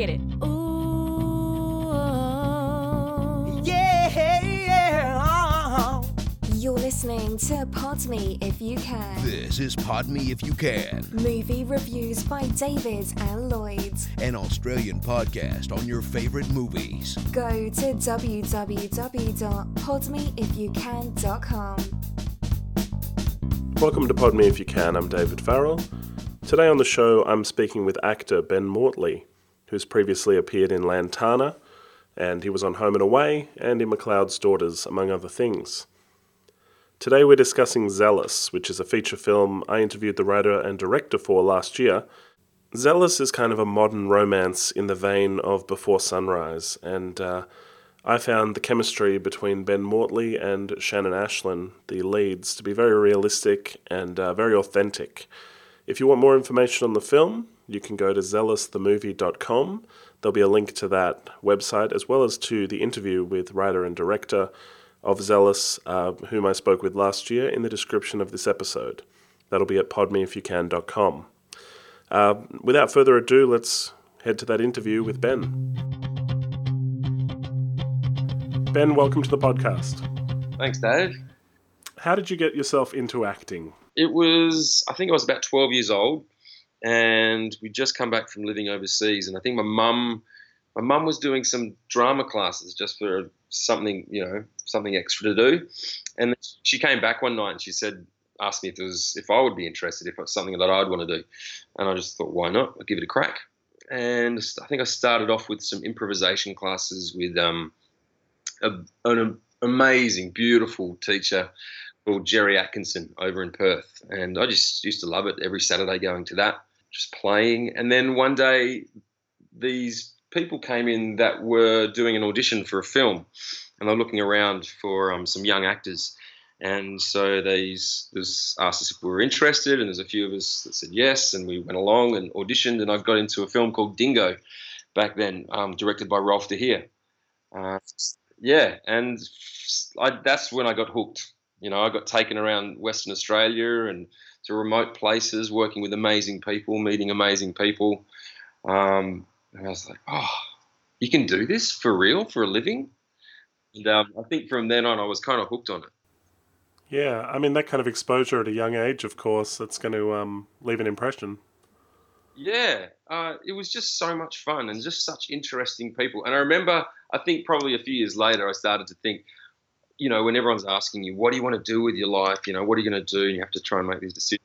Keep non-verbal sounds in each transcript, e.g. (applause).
Hit it. Ooh, Yeah, yeah. Uh-huh. You're listening to Pod Me If You Can. This is Pod Me If You Can, Movie reviews by David and Lloyd. an Australian podcast on your favorite movies. Go to www.podmeifyoucan.com. Welcome to Pod Me If You Can. I'm David Farrell. Today on the show, I'm speaking with actor Ben Mortley, who's previously appeared in Lantana, and he was on Home and Away and in McLeod's Daughters, among other things. Today we're discussing Zealous, which is a feature film I interviewed the writer and director for last year. Zealous is kind of a modern romance in the vein of Before Sunrise, and uh, I found the chemistry between Ben Mortley and Shannon Ashlyn, the leads, to be very realistic and uh, very authentic. If you want more information on the film, you can go to zealousthemovie.com. There'll be a link to that website as well as to the interview with writer and director of Zealous, uh, whom I spoke with last year, in the description of this episode. That'll be at podmeifyoucan.com. Uh, without further ado, let's head to that interview with Ben. Ben, welcome to the podcast. Thanks, Dave. How did you get yourself into acting? It was, I think I was about 12 years old, and we'd just come back from living overseas. And I think my mum, my mum was doing some drama classes just for something, you know, something extra to do. And she came back one night and she said, asked me if it was, if I would be interested, if it's something that I'd want to do. And I just thought, why not? I'll give it a crack. And I think I started off with some improvisation classes with um, a, an amazing, beautiful teacher called Jerry Atkinson over in Perth. And I just used to love it every Saturday going to that, just playing. And then one day, these people came in that were doing an audition for a film and they were looking around for um, some young actors. And so they was asked us if we were interested, and there's a few of us that said yes, and we went along and auditioned, and I got into a film called Dingo back then, um, directed by Rolf de Heer. Uh, yeah, and I, that's when I got hooked. You know, I got taken around Western Australia and to remote places, working with amazing people, meeting amazing people. Um, and I was like, oh, you can do this for real, for a living? And um, I think from then on, I was kind of hooked on it. Yeah, I mean, that kind of exposure at a young age, of course, it's going to um, leave an impression. Yeah, uh, it was just so much fun and just such interesting people. And I remember, I think probably a few years later, I started to think, you know, when everyone's asking you, what do you want to do with your life? You know, what are you going to do? And you have to try and make these decisions.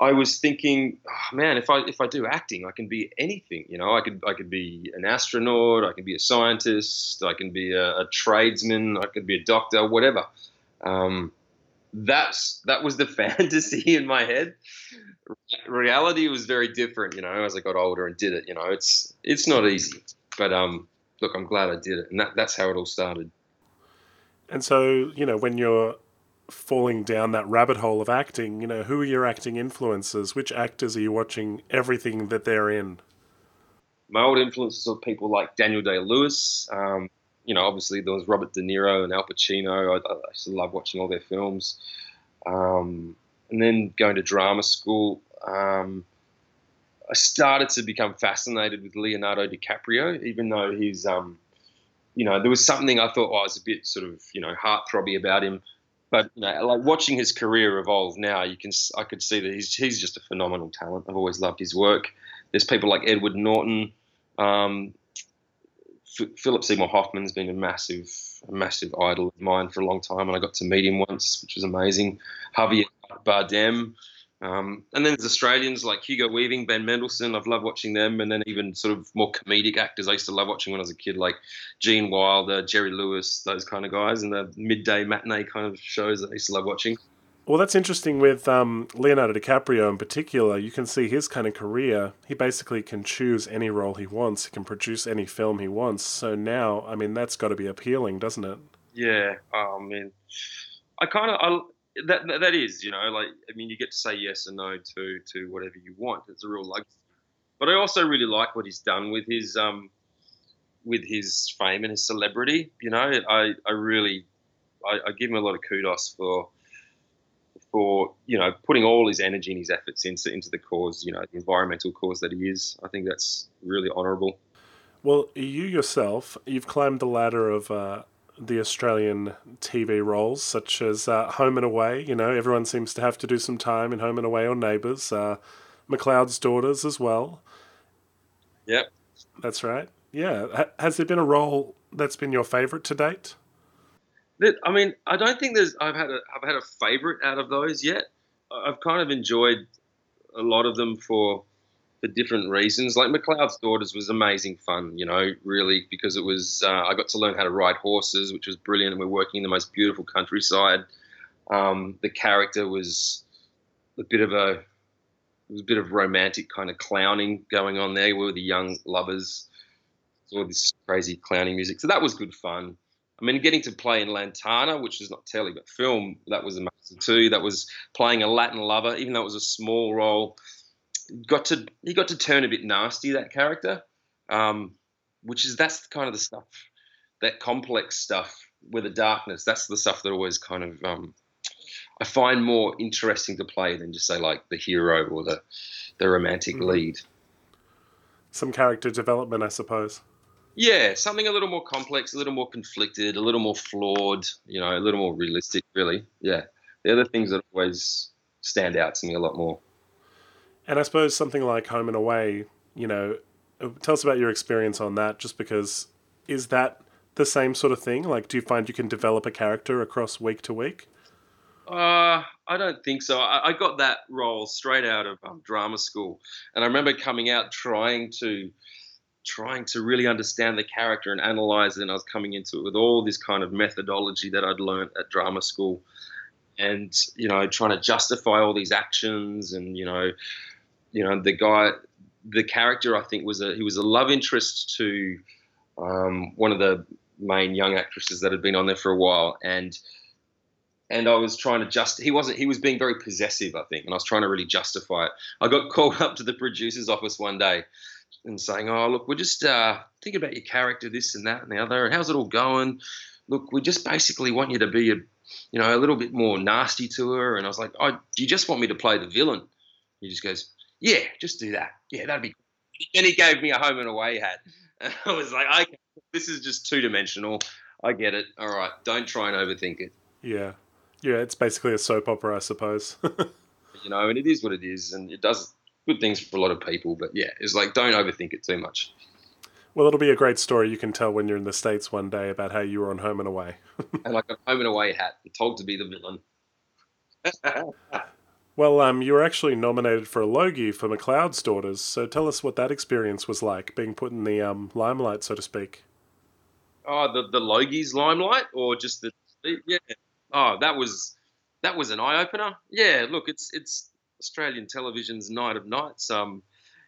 I was thinking, oh, man, if I if I do acting, I can be anything. You know, I could I could be an astronaut, I can be a scientist, I can be a, a tradesman, I could be a doctor, whatever. Um, that's that was the (laughs) fantasy in my head. Reality was very different, you know. As I got older and did it, you know, it's it's not easy, but um, look, I'm glad I did it, and that, that's how it all started. And so, you know, when you're falling down that rabbit hole of acting, you know, who are your acting influences? Which actors are you watching everything that they're in? My old influences are people like Daniel Day Lewis. Um, you know, obviously there was Robert De Niro and Al Pacino. I, I used love watching all their films. Um, and then going to drama school, um, I started to become fascinated with Leonardo DiCaprio, even though he's, um, you know, there was something I thought I was a bit sort of, you know, heartthrobby about him. But you know, like watching his career evolve now, you can I could see that he's he's just a phenomenal talent. I've always loved his work. There's people like Edward Norton. Um, F- Philip Seymour Hoffman's been a massive, a massive idol of mine for a long time, and I got to meet him once, which was amazing. Javier Bardem, um, and then there's Australians like Hugo Weaving, Ben Mendelsohn. I've loved watching them, and then even sort of more comedic actors I used to love watching when I was a kid, like Gene Wilder, Jerry Lewis, those kind of guys, and the midday matinee kind of shows that I used to love watching. Well, that's interesting with um, Leonardo DiCaprio in particular. You can see his kind of career. He basically can choose any role he wants. He can produce any film he wants. So now, I mean, that's got to be appealing, doesn't it? Yeah, oh man, I kind of I that that is you know like I mean you get to say yes and no to to whatever you want. It's a real luxury. But I also really like what he's done with his um with his fame and his celebrity. You know, I I really I, I give him a lot of kudos for for you know putting all his energy and his efforts into into the cause, you know, the environmental cause that he is. I think that's really honourable. Well, you yourself, you've climbed the ladder of uh, the Australian TV roles, such as uh, Home and Away. You know, everyone seems to have to do some time in Home and Away or Neighbours. Uh, McLeod's Daughters as well. Yep. That's right. Yeah. H- has there been a role that's been your favourite to date? I mean, I don't think there's. I've had a. I've had a favourite out of those yet. I've kind of enjoyed a lot of them for for different reasons. Like McLeod's Daughters was amazing fun, you know, really because it was. Uh, I got to learn how to ride horses, which was brilliant, and we're working in the most beautiful countryside. Um, the character was a bit of a. There was a bit of romantic kind of clowning going on there. We were the young lovers. All this crazy clowning music, so that was good fun. I mean, getting to play in Lantana, which is not telly but film, that was amazing too. That was playing a Latin lover, even though it was a small role. Got to he got to turn a bit nasty that character, um, which is that's kind of the stuff, that complex stuff with the darkness. That's the stuff that always kind of um, I find more interesting to play than just say like the hero or the the romantic mm-hmm. lead. Some character development, I suppose. Yeah, something a little more complex, a little more conflicted, a little more flawed, you know, a little more realistic, really. Yeah. They're the things that always stand out to me a lot more. And I suppose something like Home and Away, you know, tell us about your experience on that, just because is that the same sort of thing? Like, do you find you can develop a character across week to week? Uh, I don't think so. I, I got that role straight out of um, drama school. And I remember coming out trying to trying to really understand the character and analyze it. And I was coming into it with all this kind of methodology that I'd learned at drama school, and you know, trying to justify all these actions. And you know, you know, the guy, the character, I think was a he was a love interest to um, one of the main young actresses that had been on there for a while, and and I was trying to just he wasn't he was being very possessive I think and I was trying to really justify it. I got (laughs) called up to the producer's office one day and saying, "Oh, look, we're just uh, thinking about your character, this and that and the other, and how's it all going? Look, we just basically want you to be a, you know, a little bit more nasty to her." And I was like, "Oh, do you just want me to play the villain?" He just goes, "Yeah, just do that. Yeah, that'd be." (laughs) Cool. And he gave me a home and away hat, (laughs) and I was like, "Okay, this is just two dimensional. I get it. All right, don't try and overthink it." Yeah, yeah, it's basically a soap opera, I suppose. (laughs) you know, and it is what it is, and it does good things for a lot of people. But yeah, it's like don't overthink it too much. Well, it'll be a great story you can tell when you're in the States one day about how you were on Home and Away. and like a Home and Away hat, told to be the villain. Well, um, you were actually nominated for a Logie for McLeod's Daughters, so tell us what that experience was like, being put in the um, limelight, so to speak. Oh, the the Logie's limelight, or just the yeah. Oh, that was that was an eye opener. Yeah, look, it's it's Australian television's Night of Nights, um,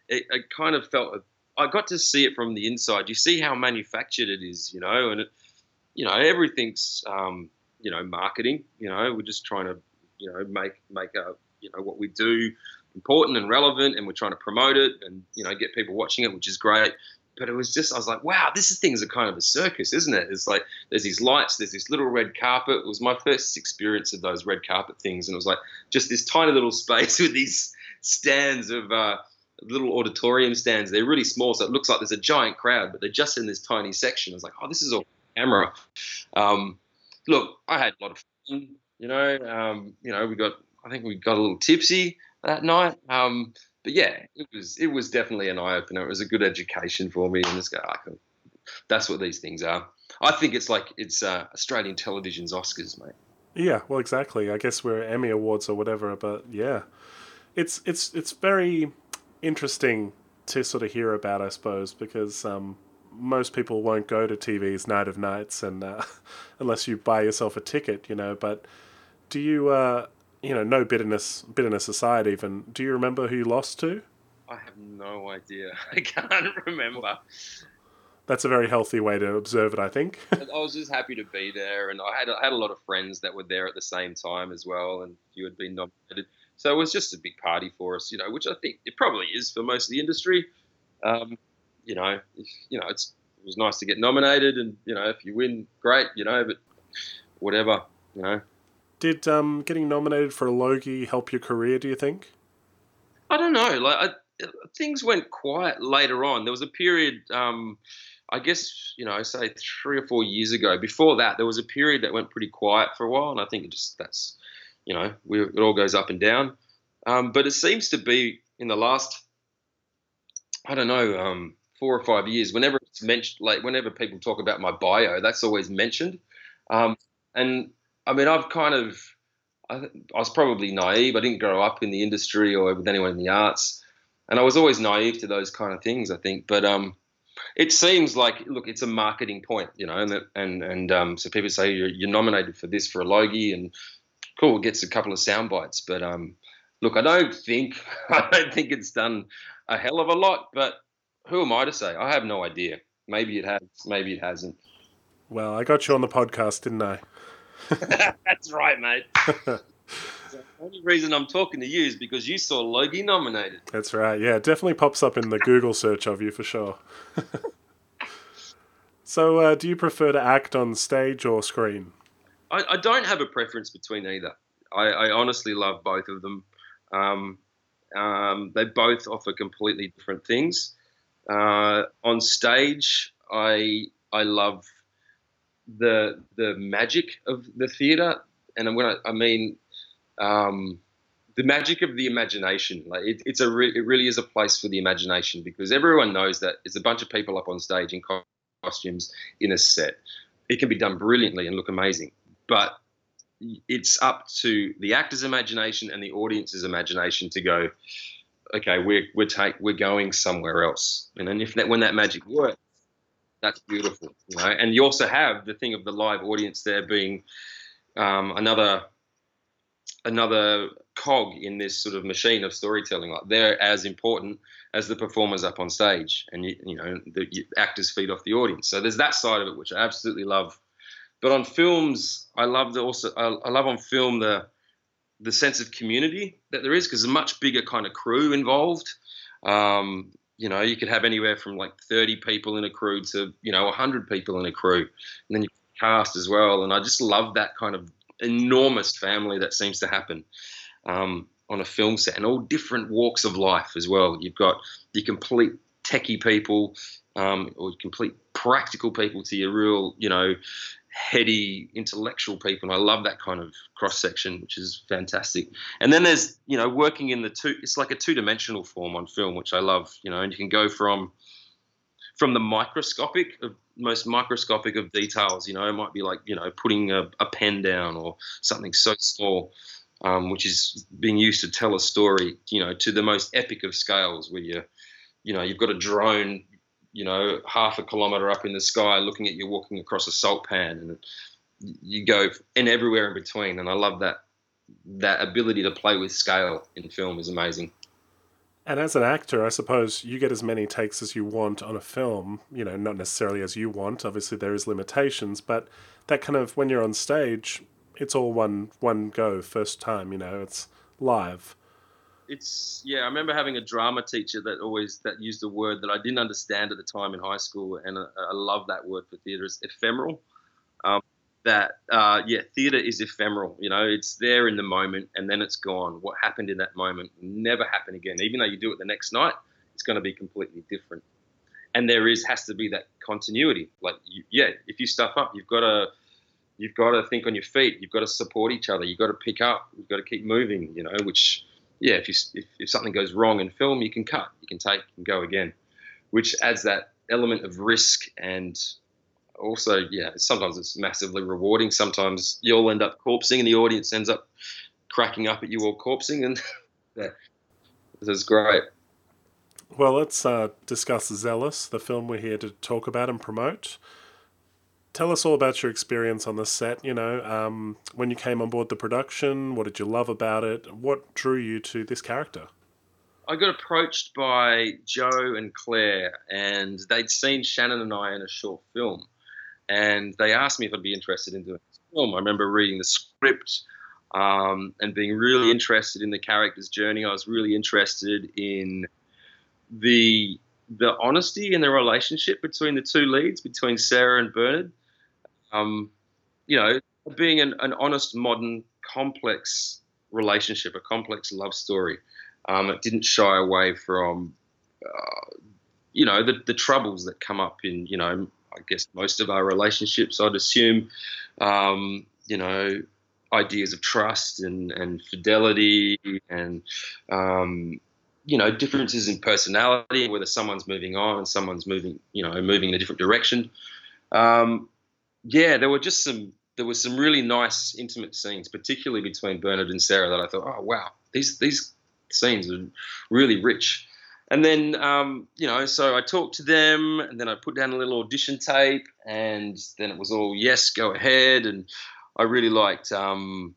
it, it, kind of felt I got to see it from the inside. You see how manufactured it is, you know, and it, you know everything's um, you know marketing. You know, we're just trying to you know make make a you know what we do important and relevant, and we're trying to promote it and you know get people watching it, which is great but it was just I was like, wow, this is things are kind of a circus, isn't it? It's like there's these lights, there's this little red carpet. It was my first experience of those red carpet things, and it was like just this tiny little space (laughs) with these stands of uh, little auditorium stands. They're really small, so it looks like there's a giant crowd, but they're just in this tiny section. I was like, oh, this is all camera. Um, look, I had a lot of fun. You know, um, you know, we got I think we got a little tipsy that night. Um, but yeah, it was it was definitely an eye opener. It was a good education for me, and just go, that's what these things are. I think it's like it's uh, Australian television's Oscars, mate. Yeah, well, exactly. I guess we're Emmy awards or whatever, but yeah, it's it's it's very interesting to sort of hear about, I suppose, because um, most people won't go to TV's Night of Nights, and uh, (laughs) unless you buy yourself a ticket, you know. But do you? Uh, you know, no bitterness, bitterness aside, even, do you remember who you lost to? I have no idea. (laughs) I can't remember. That's a very healthy way to observe it, I think. (laughs) I was just happy to be there, and I had I had a lot of friends that were there at the same time as well, and you had been nominated, so it was just a big party for us, you know, which I think it probably is for most of the industry. Um, you know, if, you know, it's it was nice to get nominated, and you know, if you win, great, you know, but whatever, you know. Did um, getting nominated for a Logie help your career? Do you think? I don't know. Like I, things went quiet later on. There was a period, um, I guess, you know, say three or four years ago. Before that, there was a period that went pretty quiet for a while, and I think it just that's, you know, we, it all goes up and down. Um, but it seems to be in the last, I don't know, um, four or five years. Whenever it's mentioned, like whenever people talk about my bio, that's always mentioned. Um, and I mean, I've kind of, I, I, was probably naive. I didn't grow up in the industry or with anyone in the arts, and I was always naive to those kind of things. I think, but um, it seems like look, it's a marketing point, you know, and and and um, so people say you're, you're nominated for this for a Logie, and cool, it gets a couple of sound bites, but um, look, I don't think (laughs) I don't think it's done a hell of a lot, but who am I to say? I have no idea. Maybe it has, maybe it hasn't. Well, I got you on the podcast, didn't I? (laughs) That's right, mate. (laughs) the only reason I'm talking to you is because you saw Logie nominated. That's right. Yeah, it definitely pops up in the Google search of you for sure. (laughs) so, uh, do you prefer to act on stage or screen? I, I don't have a preference between either. I, I honestly love both of them. Um, um, they both offer completely different things. Uh, on stage, I I love the the magic of the theatre, and when I, I mean um, the magic of the imagination. Like it, it's a re- it really is a place for the imagination because everyone knows that it's a bunch of people up on stage in costumes in a set. It can be done brilliantly and look amazing, but it's up to the actor's imagination and the audience's imagination to go, okay, we're we're take we're going somewhere else, and then if that when that magic works, that's beautiful, you know. And you also have the thing of the live audience there being um, another another cog in this sort of machine of storytelling. Like they're as important as the performers up on stage, and you, you know the actors feed off the audience. So there's that side of it which I absolutely love. But on films, I love the also I, I love on film the the sense of community that there is because there's a much bigger kind of crew involved. Um, you know, you could have anywhere from like 30 people in a crew to, you know, 100 people in a crew. And then you cast as well. And I just love that kind of enormous family that seems to happen um, on a film set and all different walks of life as well. You've got your complete techie people um, or complete practical people to your real, you know, heady intellectual people. I love that kind of cross section, which is fantastic. And then there's you know working in the two. It's like a two dimensional form on film, which I love. You know, and you can go from from the microscopic of most microscopic of details. You know, it might be like you know putting a, a pen down or something so small. Um, which is being used to tell a story, you know, to the most epic of scales, where you, you know, you've got a drone you know, half a kilometre up in the sky, looking at you walking across a salt pan, and you go and everywhere in between. And I love that that ability to play with scale in film is amazing. And as an actor, I suppose you get as many takes as you want on a film. You know, not necessarily as you want. Obviously, there is limitations, but that kind of when you're on stage, it's all one one go, first time. You know, it's live it's yeah. I remember having a drama teacher that always that used a word that I didn't understand at the time in high school, and I, I love that word for theatre. It's ephemeral. Um, that uh, yeah, theatre is ephemeral. You know, it's there in the moment, and then it's gone. What happened in that moment never happen again. Even though you do it the next night, it's going to be completely different. And there is has to be that continuity. Like you, yeah, if you stuff up, you've got to you've got to think on your feet. You've got to support each other. You've got to pick up. You've got to keep moving. You know, which yeah, if, you, if, if something goes wrong in film, you can cut, you can take, and go again, which adds that element of risk and also, yeah, sometimes it's massively rewarding. Sometimes you'll end up corpsing and the audience ends up cracking up at you all corpsing, and (laughs) yeah, this is great. Well, let's uh, discuss Zealous, the film we're here to talk about and promote tell us all about your experience on the set. You know, um, when you came on board the production, what did you love about it? What drew you to this character? I got approached by Joe and Claire, and they'd seen Shannon and I in a short film, and they asked me if I'd be interested in doing this film. I remember reading the script um, and being really interested in the character's journey. I was really interested in the the honesty in the relationship between the two leads, between Sarah and Bernard um, you know, being an, an, honest modern complex relationship, a complex love story. Um, it didn't shy away from, uh, you know, the, the troubles that come up in, you know, I guess most of our relationships. I'd assume, um, you know, ideas of trust and, and fidelity and um, you know differences in personality whether someone's moving on and someone's moving you know moving in a different direction um, yeah there were just some there were some really nice intimate scenes particularly between bernard and sarah that i thought oh wow these these scenes are really rich. And then um, you know so i talked to them and then i put down a little audition tape and then it was all yes go ahead. And i really liked um,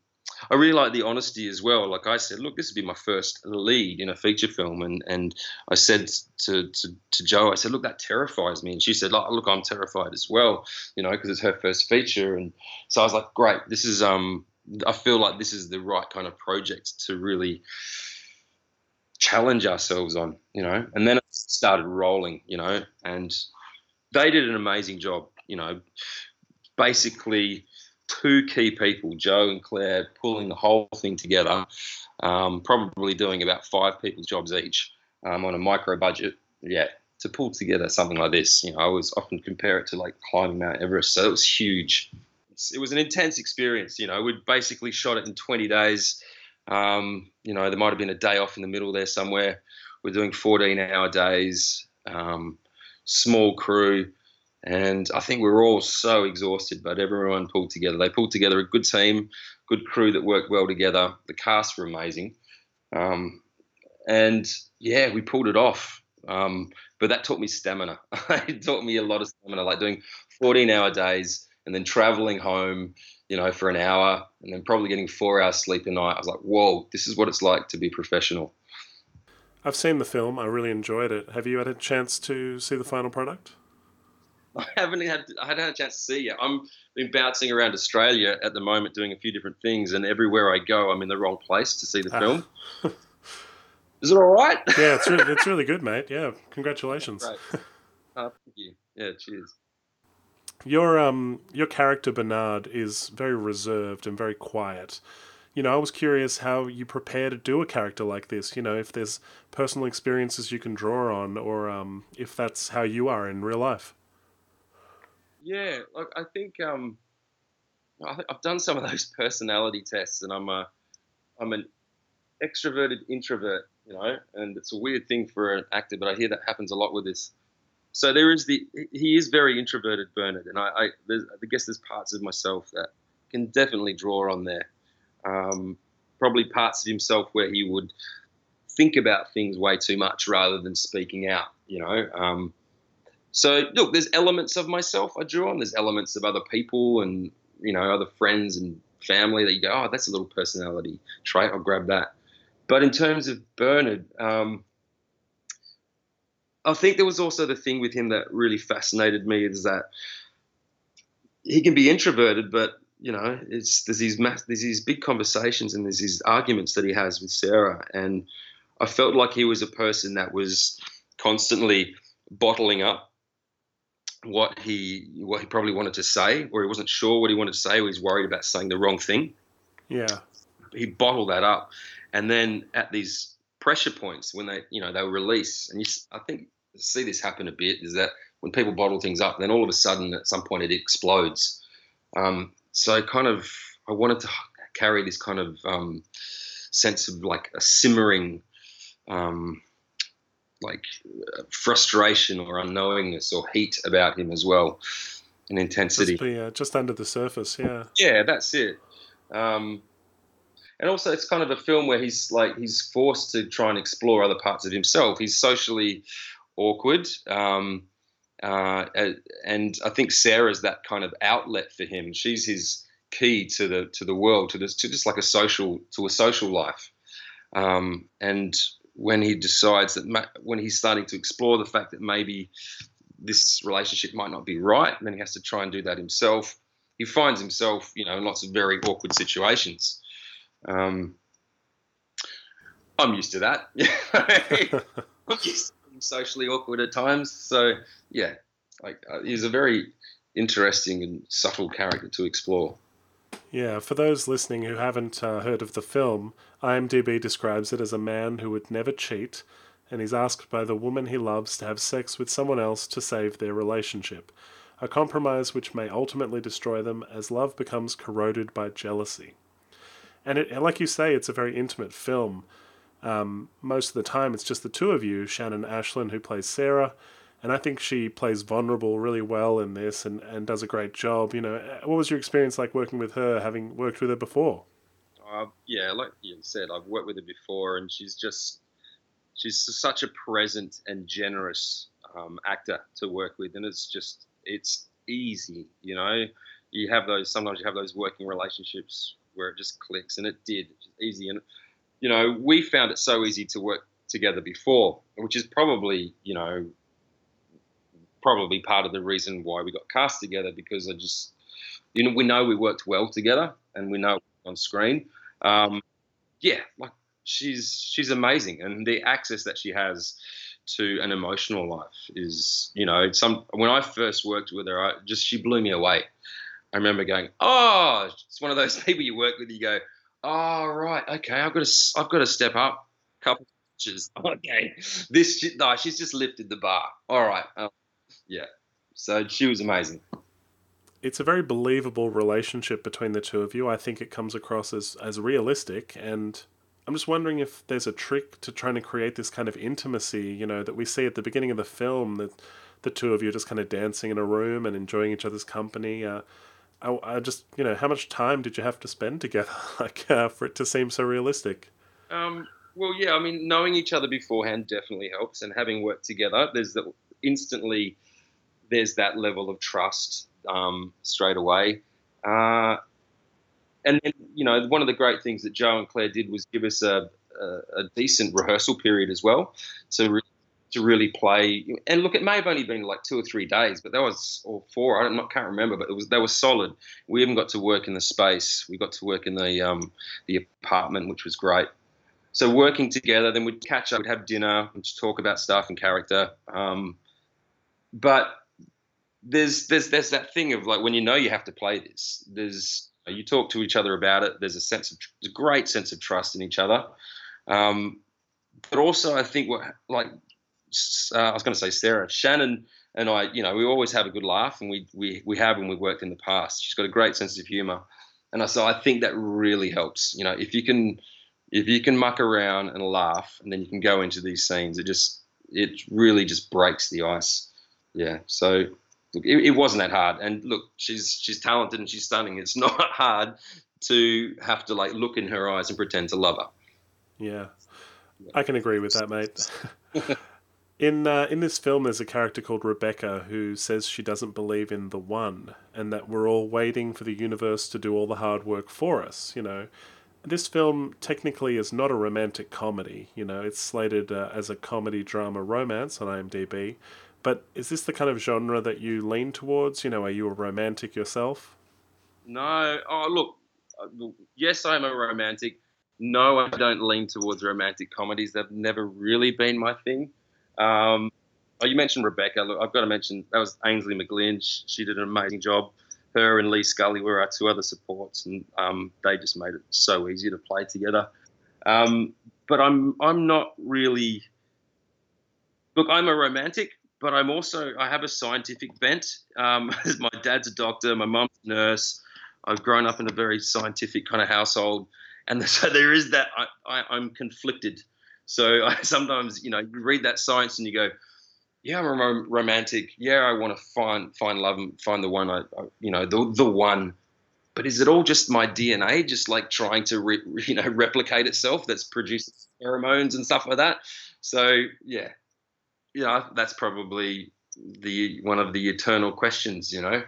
I really like the honesty as well. Like I said, look, this would be my first lead in a feature film, and and I said to to, to Joe, I said, look, that terrifies me, and she said, look, I'm terrified as well, you know, because it's her first feature, and so I was like, great, this is um, I feel like this is the right kind of project to really challenge ourselves on, you know, and then it started rolling, you know, and they did an amazing job, you know, basically two key people, Joe and Claire, pulling the whole thing together, um, probably doing about five people's jobs each um, on a micro budget. Yeah, to pull together something like this, you know, I always often compare it to like climbing Mount Everest. So it was huge. It was an intense experience. You know, we basically shot it in 20 days. Um, you know, there might have been a day off in the middle there somewhere. We're doing 14 hour days, um, small crew. And I think we were all so exhausted, but everyone pulled together. They pulled together a good team, good crew that worked well together. The cast were amazing. Um, and yeah, we pulled it off. Um, but that taught me stamina. (laughs) it taught me a lot of stamina, like doing 14 hour days and then traveling home, you know, for an hour and then probably getting four hours sleep a night. I was like, whoa, this is what it's like to be professional. I've seen the film. I really enjoyed it. Have you had a chance to see the final product? I haven't had I haven't had a chance to see yet. I'm been bouncing around Australia at the moment, doing a few different things, and everywhere I go, I'm in the wrong place to see the ah. film. (laughs) Is it all right? yeah, it's really, it's really good, mate. Yeah, congratulations. (laughs) Uh, thank you. Yeah, cheers. Your um your character Bernard is very reserved and very quiet. You know, I was curious how you prepare to do a character like this. You know, if there's personal experiences you can draw on, or um, if that's how you are in real life. Yeah, like I think um, I've done some of those (laughs) personality tests, and I'm a I'm an extroverted introvert, you know, and it's a weird thing for an actor, but I hear that happens a lot with this. So there is the he is very introverted, Bernard, and I I, I guess there's parts of myself that can definitely draw on there. Um, probably parts of himself where he would think about things way too much rather than speaking out, you know. Um, so look, there's elements of myself I drew on. There's elements of other people and you know other friends and family that you go, oh, that's a little personality trait. I'll grab that. But in terms of Bernard, um, I think there was also the thing with him that really fascinated me is that he can be introverted, but you know, it's there's these mass, there's these big conversations and there's these arguments that he has with Sarah, and I felt like he was a person that was constantly bottling up what he what he probably wanted to say, or he wasn't sure what he wanted to say, or he's worried about saying the wrong thing. Yeah, he bottled that up, and then at these pressure points when they you know they release, and you, I think see this happen a bit is that when people bottle things up, then all of a sudden at some point it explodes. Um, so kind of I wanted to carry this kind of um, sense of like a simmering. Um, like frustration or unknowingness or heat about him as well, and intensity. Just, uh, just under the surface, yeah. Yeah, that's it. Um, and also, it's kind of a film where he's like he's forced to try and explore other parts of himself. He's socially awkward, um, uh, and I think Sarah's that kind of outlet for him. She's his key to the to the world, to this, to just like a social to a social life. Um, and when he decides that ma- when he's starting to explore the fact that maybe this relationship might not be right, and then he has to try and do that himself. He finds himself, you know, in lots of very awkward situations. Um, I'm used to that. I'm used to being socially awkward at times. So yeah, like uh, he's a very interesting and subtle character to explore. Yeah, for those listening who haven't uh, heard of the film, IMDb describes it as a man who would never cheat, and he's asked by the woman he loves to have sex with someone else to save their relationship. A compromise which may ultimately destroy them as love becomes corroded by jealousy. And, it, like you say, it's a very intimate film. Um, most of the time, it's just the two of you, Shannon Ashlyn, who plays Sarah, and I think she plays vulnerable really well in this and, and does a great job. You know, what was your experience like working with her, having worked with her before? Uh, yeah, like you said, I've worked with her before, and she's just she's such a present and generous um, actor to work with, and it's just it's easy. You know, you have those sometimes you have those working relationships where it just clicks, and it did it's easy. And you know, we found it so easy to work together before, which is probably you know probably part of the reason why we got cast together because I just, you know, we know we worked well together and we know on screen. Um, yeah, like she's she's amazing, and the access that she has to an emotional life is, you know, some. When I first worked with her, I just she blew me away. I remember going, oh, it's one of those (laughs) people you work with. You go, oh right, okay, I've got to I've got to step up, a couple inches. (laughs) Okay, this no, she's just lifted the bar. All right, um, yeah. So she was amazing. It's a very believable relationship between the two of you. I think it comes across as, as realistic, and I'm just wondering if there's a trick to trying to create this kind of intimacy, you know, that we see at the beginning of the film that the two of you are just kind of dancing in a room and enjoying each other's company. Uh, I, I, just, you know, how much time did you have to spend together, (laughs) like, uh, for it to seem so realistic? Um, well, yeah, I mean, knowing each other beforehand definitely helps, and having worked together, there's the instantly there's that level of trust um, straight away. Uh, and then, you know, one of the great things that Joe and Claire did was give us a, a, a decent rehearsal period as well. So re- to really play, and look, it may have only been like two or three days, but that was or four. I don't, can't remember, but it was they were solid. We even got to work in the space. We got to work in the um, the apartment, which was great. So working together, then we'd catch up, we'd have dinner, we'd talk about stuff and character. Um, but there's there's there's that thing of like when you know you have to play this. There's you talk to each other about it. There's a sense of a great sense of trust in each other. Um, but also, I think what like uh, I was going to say Sarah Shannon and I, you know, we always have a good laugh, and we we we have when we've worked in the past. She's got a great sense of humour, and I, so I think that really helps. You know, if you can if you can muck around and laugh, and then you can go into these scenes, it just it really just breaks the ice. Yeah, so look, it, it, wasn't that hard. And look, she's she's talented and she's stunning. It's (laughs) not hard to have to like look in her eyes and pretend to love her. Yeah, I can agree with that, mate. (laughs) in uh, in this film, there's a character called Rebecca who says she doesn't believe in the one, and that we're all waiting for the universe to do all the hard work for us. You know. This film technically is not a romantic comedy. You know, it's slated uh, as a comedy drama romance on IMDb, but is this the kind of genre that you lean towards? You know, are you a romantic yourself? No. Oh, look. Uh, yes, I'm a romantic. No, I don't lean towards romantic comedies. They've never really been my thing. Um, oh, you mentioned Rebecca. Look, I've got to mention that was Ainsley McGlynn. She did an amazing job. Her and Lee Scully were our two other supports, and um, they just made it so easy to play together. Um, but I'm I'm not really. Look, I'm a romantic, but I'm also I have a scientific bent. Um, (laughs) my dad's a doctor, my mum's a nurse. I've grown up in a very scientific kind of household, and (laughs) so there is that I, I, am conflicted. So (laughs) I sometimes you know you read that science and you go, yeah, I'm a romantic. Yeah, I want to find find love and find the one I, I you know the the one. But is it all just my DNA, just like trying to re, you know replicate itself that's producing pheromones and stuff like that? So yeah, yeah, that's probably the one of the eternal questions, you know.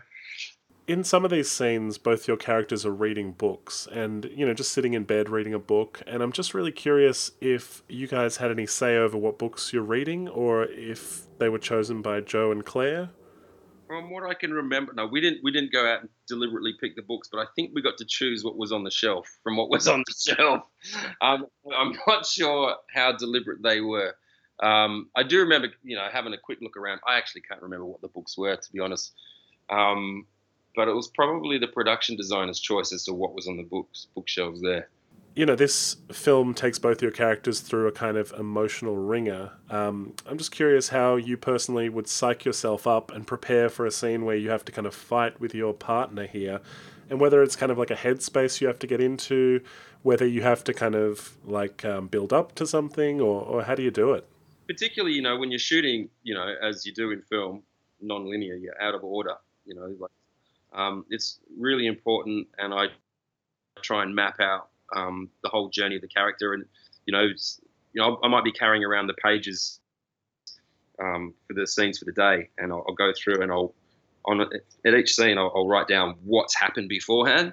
In some of these scenes, both your characters are reading books and, you know, just sitting in bed reading a book. And I'm just really curious if you guys had any say over what books you're reading or if they were chosen by Joe and Claire. From what I can remember, no, we didn't. We didn't go out and deliberately pick the books, but I think we got to choose what was on the shelf from what was on the (laughs) shelf. Um, I'm not sure how deliberate they were. Um, I do remember, you know, having a quick look around. I actually can't remember what the books were, to be honest. Um, but it was probably the production designer's choice as to what was on the books bookshelves there. You know, this film takes both your characters through a kind of emotional wringer. Um, I'm just curious how you personally would psych yourself up and prepare for a scene where you have to kind of fight with your partner here, and whether it's kind of like a headspace you have to get into, whether you have to kind of like um, build up to something, or, or how do you do it? Particularly, you know, when you're shooting, you know, as you do in film, non-linear, you're out of order. You know, like um, it's really important, and I try and map out um, the whole journey of the character, and you know, you know, I might be carrying around the pages um, for the scenes for the day, and I'll, I'll go through and I'll on at each scene I'll, I'll, write down what's happened beforehand,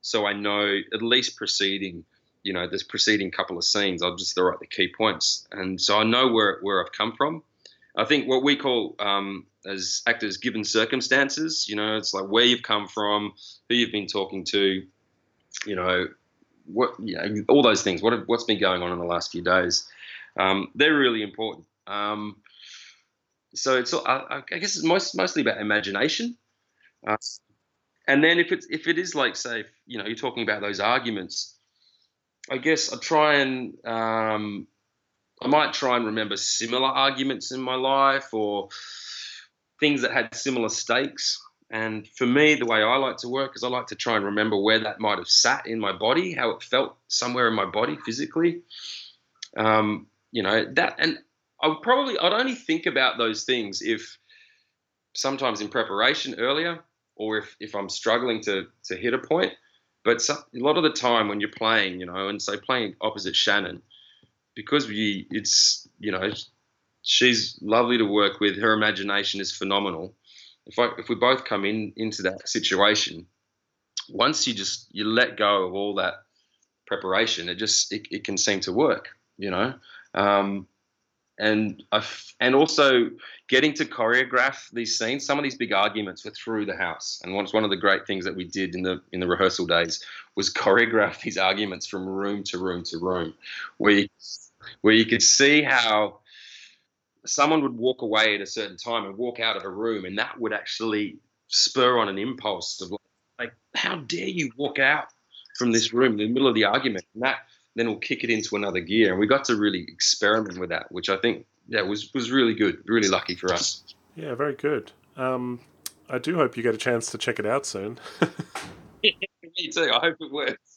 so I know at least preceding, you know, this preceding couple of scenes, I'll just write the key points, and so I know where where I've come from. I think what we call um, as actors given circumstances. You know, it's like where you've come from, who you've been talking to, you know, what you know, all those things. What what's been going on in the last few days? Um, they're really important. Um, so it's I, I, guess it's most, mostly about imagination. Uh, and then if it's if it is like say you know you're talking about those arguments, I guess I try and um, I might try and remember similar arguments in my life or things that had similar stakes. And for me, the way I like to work is I like to try and remember where that might have sat in my body, how it felt somewhere in my body physically. Um, you know that, and I probably I'd only think about those things if sometimes in preparation earlier, or if if I'm struggling to to hit a point. But some, a lot of the time when you're playing, you know, and say playing opposite Shannon, because we it's you know she's lovely to work with. Her imagination is phenomenal. If I, if we both come in into that situation, once you just you let go of all that preparation, it just it, it can seem to work, you know. Um, and I and also getting to choreograph these scenes. Some of these big arguments were through the house, and one one of the great things that we did in the in the rehearsal days was choreograph these arguments from room to room to room, where you, where you could see how someone would walk away at a certain time and walk out of a room, and that would actually spur on an impulse of like, how dare you walk out from this room in the middle of the argument? And that then we'll kick it into another gear. And we got to really experiment with that, which I think yeah was was really good, really lucky for us. Yeah, very good. Um, I do hope you get a chance to check it out soon. (laughs) Me too. I hope it works.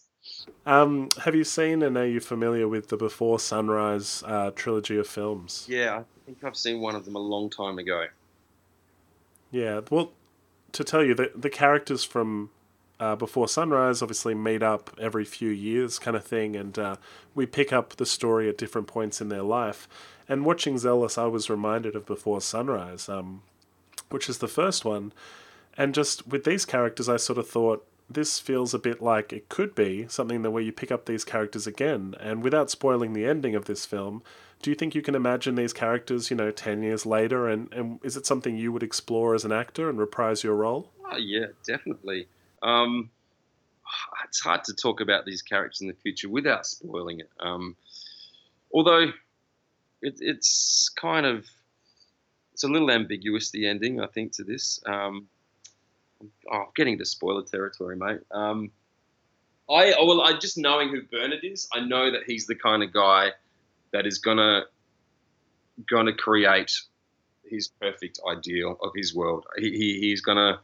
Um, have you seen and are you familiar with the Before Sunrise uh, trilogy of films? Yeah, I think I've seen one of them a long time ago. Yeah, well, to tell you, the, the characters from uh, Before Sunrise obviously meet up every few years, kind of thing, and uh, we pick up the story at different points in their life. And watching Zealous, I was reminded of Before Sunrise, um, which is the first one. And just with these characters, I sort of thought, this feels a bit like it could be something that where you pick up these characters again. And without spoiling the ending of this film, do you think you can imagine these characters, you know, 10 years later? And, and is it something you would explore as an actor and reprise your role? Oh, yeah, definitely. Um, (sighs) it's hard to talk about these characters in the future without spoiling it. Um, although it, it's kind of it's a little ambiguous the ending I think to this. Um, oh, getting to spoiler territory, mate. Um, I well, I just knowing who Bernard is, I know that he's the kind of guy that is gonna gonna create his perfect ideal of his world. He, he he's gonna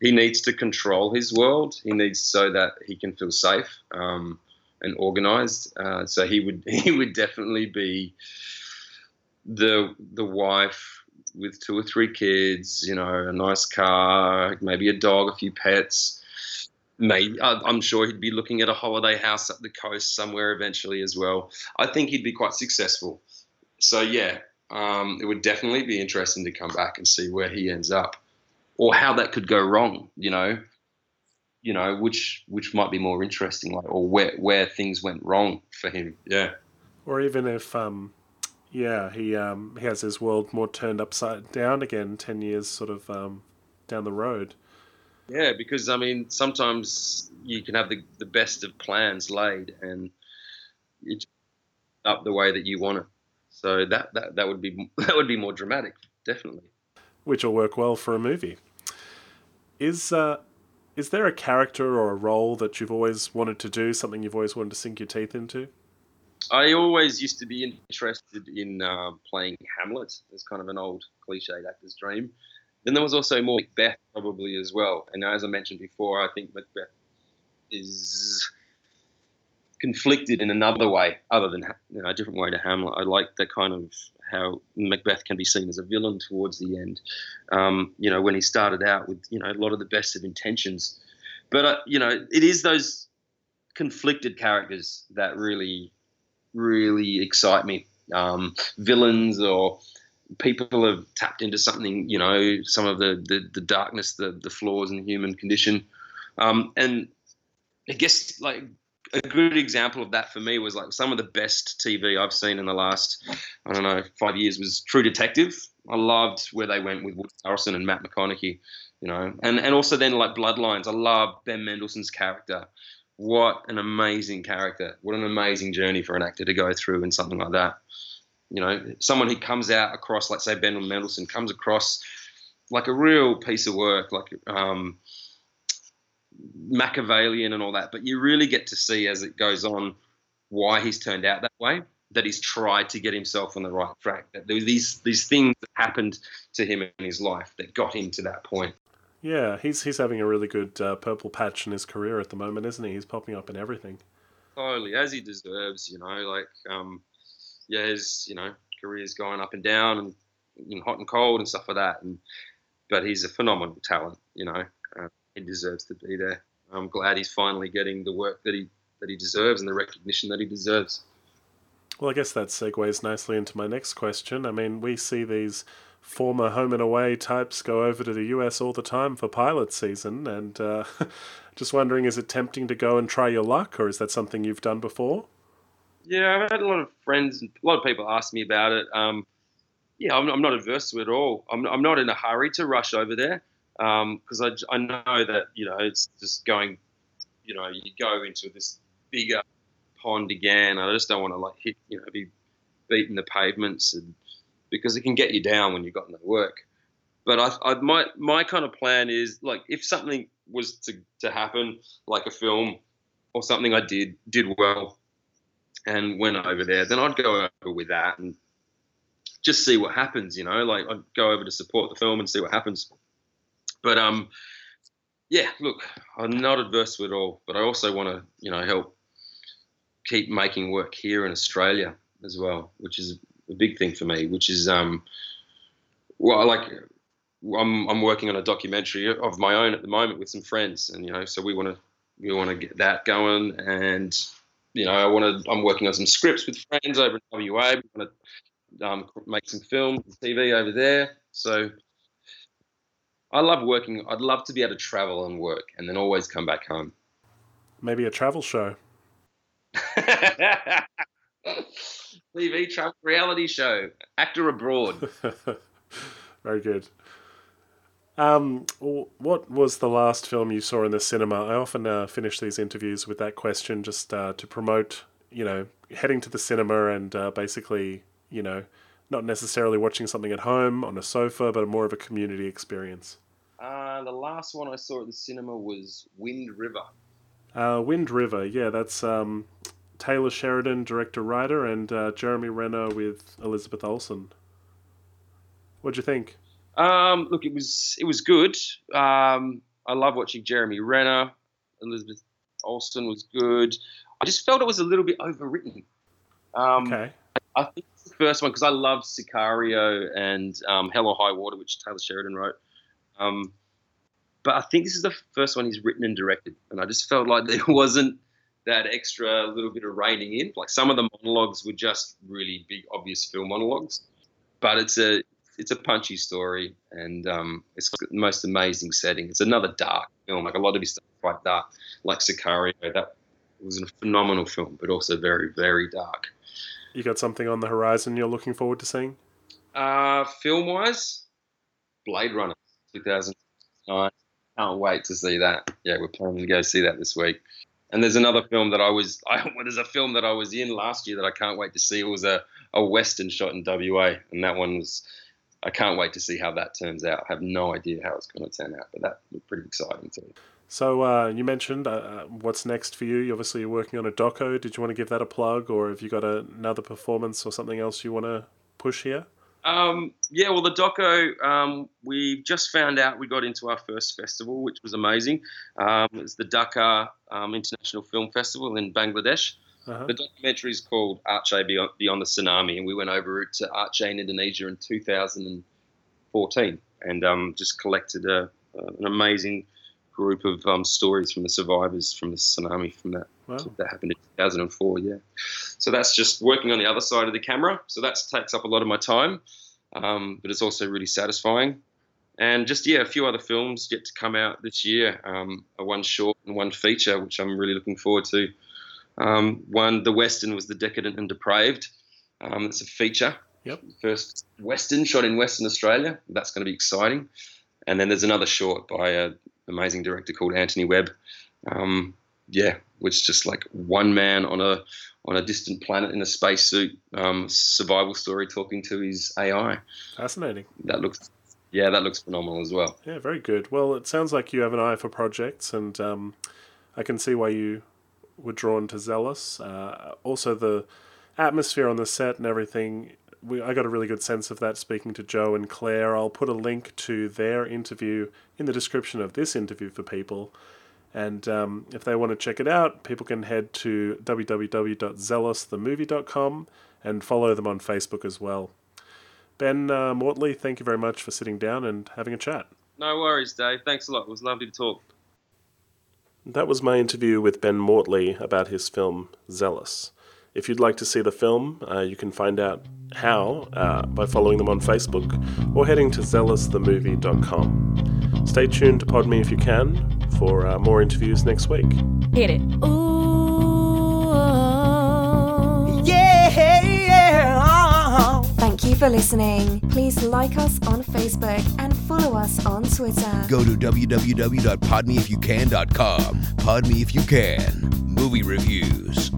he needs to control his world. He needs so that he can feel safe um, and organized. Uh, so he would (laughs) he would definitely be the the wife with two or three kids, you know, a nice car, maybe a dog, a few pets. Maybe I'm sure he'd be looking at a holiday house up the coast somewhere eventually as well. I think he'd be quite successful. So yeah, um, it would definitely be interesting to come back and see where he ends up, or how that could go wrong. You know, you know, which which might be more interesting, like, or where where things went wrong for him. Yeah. Or even if um, yeah, he um, he has his world more turned upside down again, ten years sort of um, down the road. Yeah, because I mean, sometimes you can have the, the best of plans laid, and it's up the way that you want it. So that, that that would be (laughs) that would be more dramatic, definitely. Which will work well for a movie. Is uh, is there a character or a role that you've always wanted to do? Something you've always wanted to sink your teeth into? I always used to be interested in uh, playing Hamlet. It's kind of an old cliched actor's dream. Then there was also more Macbeth, probably as well. And as I mentioned before, I think Macbeth is conflicted in another way, other than you know, a different way to Hamlet. I like that kind of how Macbeth can be seen as a villain towards the end. Um, you know, when he started out with you know a lot of the best of intentions, but uh, you know, it is those conflicted characters that really, really excite me. Um, villains or people have tapped into something, you know, some of the the, the darkness, the the flaws in the human condition, um, and I guess like a good example of that for me was like some of the best TV I've seen in the last I don't know five years was True Detective. I loved where they went with Woody Harrelson and Matt McConaughey, you know, and and also then like Bloodlines. I love Ben Mendelsohn's character. What an amazing character! What an amazing journey for an actor to go through in something like that. You know, someone who comes out across, like say Ben Mendelsohn, comes across like a real piece of work, like um, Machiavellian and all that, but you really get to see as it goes on why he's turned out that way. That he's tried to get himself on the right track. That there were these these things that happened to him in his life that got him to that point. Yeah, he's he's having a really good uh, purple patch in his career at the moment, isn't he? He's popping up in everything. Totally, as he deserves. You know, like um, yeah, his you know career's going up and down and you know, hot and cold and stuff like that. And but he's a phenomenal talent. You know, he deserves to be there. I'm glad he's finally getting the work that he that he deserves and the recognition that he deserves. Well, I guess that segues nicely into my next question. I mean, we see these former home and away types go over to the US all the time for pilot season, and uh, (laughs) just wondering, is it tempting to go and try your luck, or is that something you've done before? Yeah, I've had a lot of friends, a lot of people ask me about it. Um, yeah, I'm, I'm, not adverse to it at all. I'm, I'm not in a hurry to rush over there because um, I, I know that you know it's just going, you know, you go into this bigger pond again. I just don't want to like hit, you know, be beating the pavements, and because it can get you down when you've got no work. But I, I my my kind of plan is like if something was to, to happen, like a film or something I did did well and went over there, then I'd go over with that and just see what happens. You know, like I'd go over to support the film and see what happens. But um, yeah, look, I'm not adverse to it all, but I also want to, you know, help keep making work here in Australia as well, which is a big thing for me. Which is um, well, like I'm I'm working on a documentary of my own at the moment with some friends, and you know, so we want to we want to get that going, and you know, I want to I'm working on some scripts with friends over in WA. We want to um, make some film, TV over there, so I love working. I'd love to be able to travel and work and then always come back home. Maybe a travel show. (laughs) TV travel reality show, actor abroad. (laughs) Very good. Um, what was the last film you saw in the cinema? I often uh, finish these interviews with that question just uh, to promote, you know, heading to the cinema and uh, basically, you know, not necessarily watching something at home on a sofa, but more of a community experience? Uh, the last one I saw at the cinema was Wind River. Uh, Wind River, yeah, that's um, Taylor Sheridan, director writer, and uh, Jeremy Renner with Elizabeth Olsen. What'd you think? Um, look, it was it was good. Um, I love watching Jeremy Renner. Elizabeth Olsen was good. I just felt it was a little bit overwritten. Um, okay. I think first one because I love Sicario and um, Hell or High Water, which Taylor Sheridan wrote. Um, but I think this is the first one he's written and directed, and I just felt like (laughs) there wasn't that extra little bit of reining in. Like some of the monologues were just really big, obvious film monologues, but it's a it's a punchy story, and um, it's the most amazing setting. It's another dark film. Like a lot of his stuff quite dark, like Sicario. That was a phenomenal film, but also very very dark. You got something on the horizon you're looking forward to seeing? Uh, film wise, Blade Runner 2009. Can't wait to see that. Yeah, we're planning to go see that this week. And there's another film that I was, (laughs) I, well, there's a film that I was in last year that I can't wait to see. It was a, a Western shot in WA, and that one was I can't wait to see how that turns out. I have no idea how it's going to turn out, but that looked pretty exciting too. So uh, you mentioned uh, uh, what's next for you. Obviously, you're working on a doco. Did you want to give that a plug, or have you got a, another performance or something else you want to push here? Um, yeah, well, the doco, um, we just found out we got into our first festival, which was amazing. Um, it's the Dhaka um, International Film Festival in Bangladesh. Uh-huh. The documentary is called Aceh Beyond, Beyond the Tsunami, and we went over to Aceh in Indonesia in 2014 and um, just collected a, an amazing group of um, stories from the survivors from the tsunami from that Wow. that happened in 2004. Yeah, so that's just working on the other side of the camera. So that takes up a lot of my time, um, but it's also really satisfying. And just yeah, a few other films yet to come out this year. Um, a one short and one feature, which I'm really looking forward to. Um, one, the Western was the Decadent and Depraved. Um, it's a feature. Yep. First Western shot in Western Australia. That's going to be exciting. And then there's another short by an amazing director called Anthony Webb. Um, yeah, which just like one man on a on a distant planet in a spacesuit, um, survival story, talking to his AI. Fascinating. That looks, yeah, that looks phenomenal as well. Yeah, very good. Well, it sounds like you have an eye for projects, and um, I can see why you were drawn to Zealous. Uh, also, the atmosphere on the set and everything. We, I got a really good sense of that speaking to Joe and Claire. I'll put a link to their interview in the description of this interview for people. And um, if they want to check it out, people can head to www.zealousthemovie.com and follow them on Facebook as well. Ben uh, Mortley, thank you very much for sitting down and having a chat. No worries, Dave. Thanks a lot. It was lovely to talk. That was my interview with Ben Mortley about his film Zealous. If you'd like to see the film, uh, you can find out how uh, by following them on Facebook or heading to zealousthemovie.com. Stay tuned to Pod Me if you can for uh, more interviews next week. Hit it. Ooh. Yeah, yeah. Thank you for listening. Please like us on Facebook and follow us on Twitter. Go to www.podmeifyoucan.com. Pod Me If You Can. Movie reviews.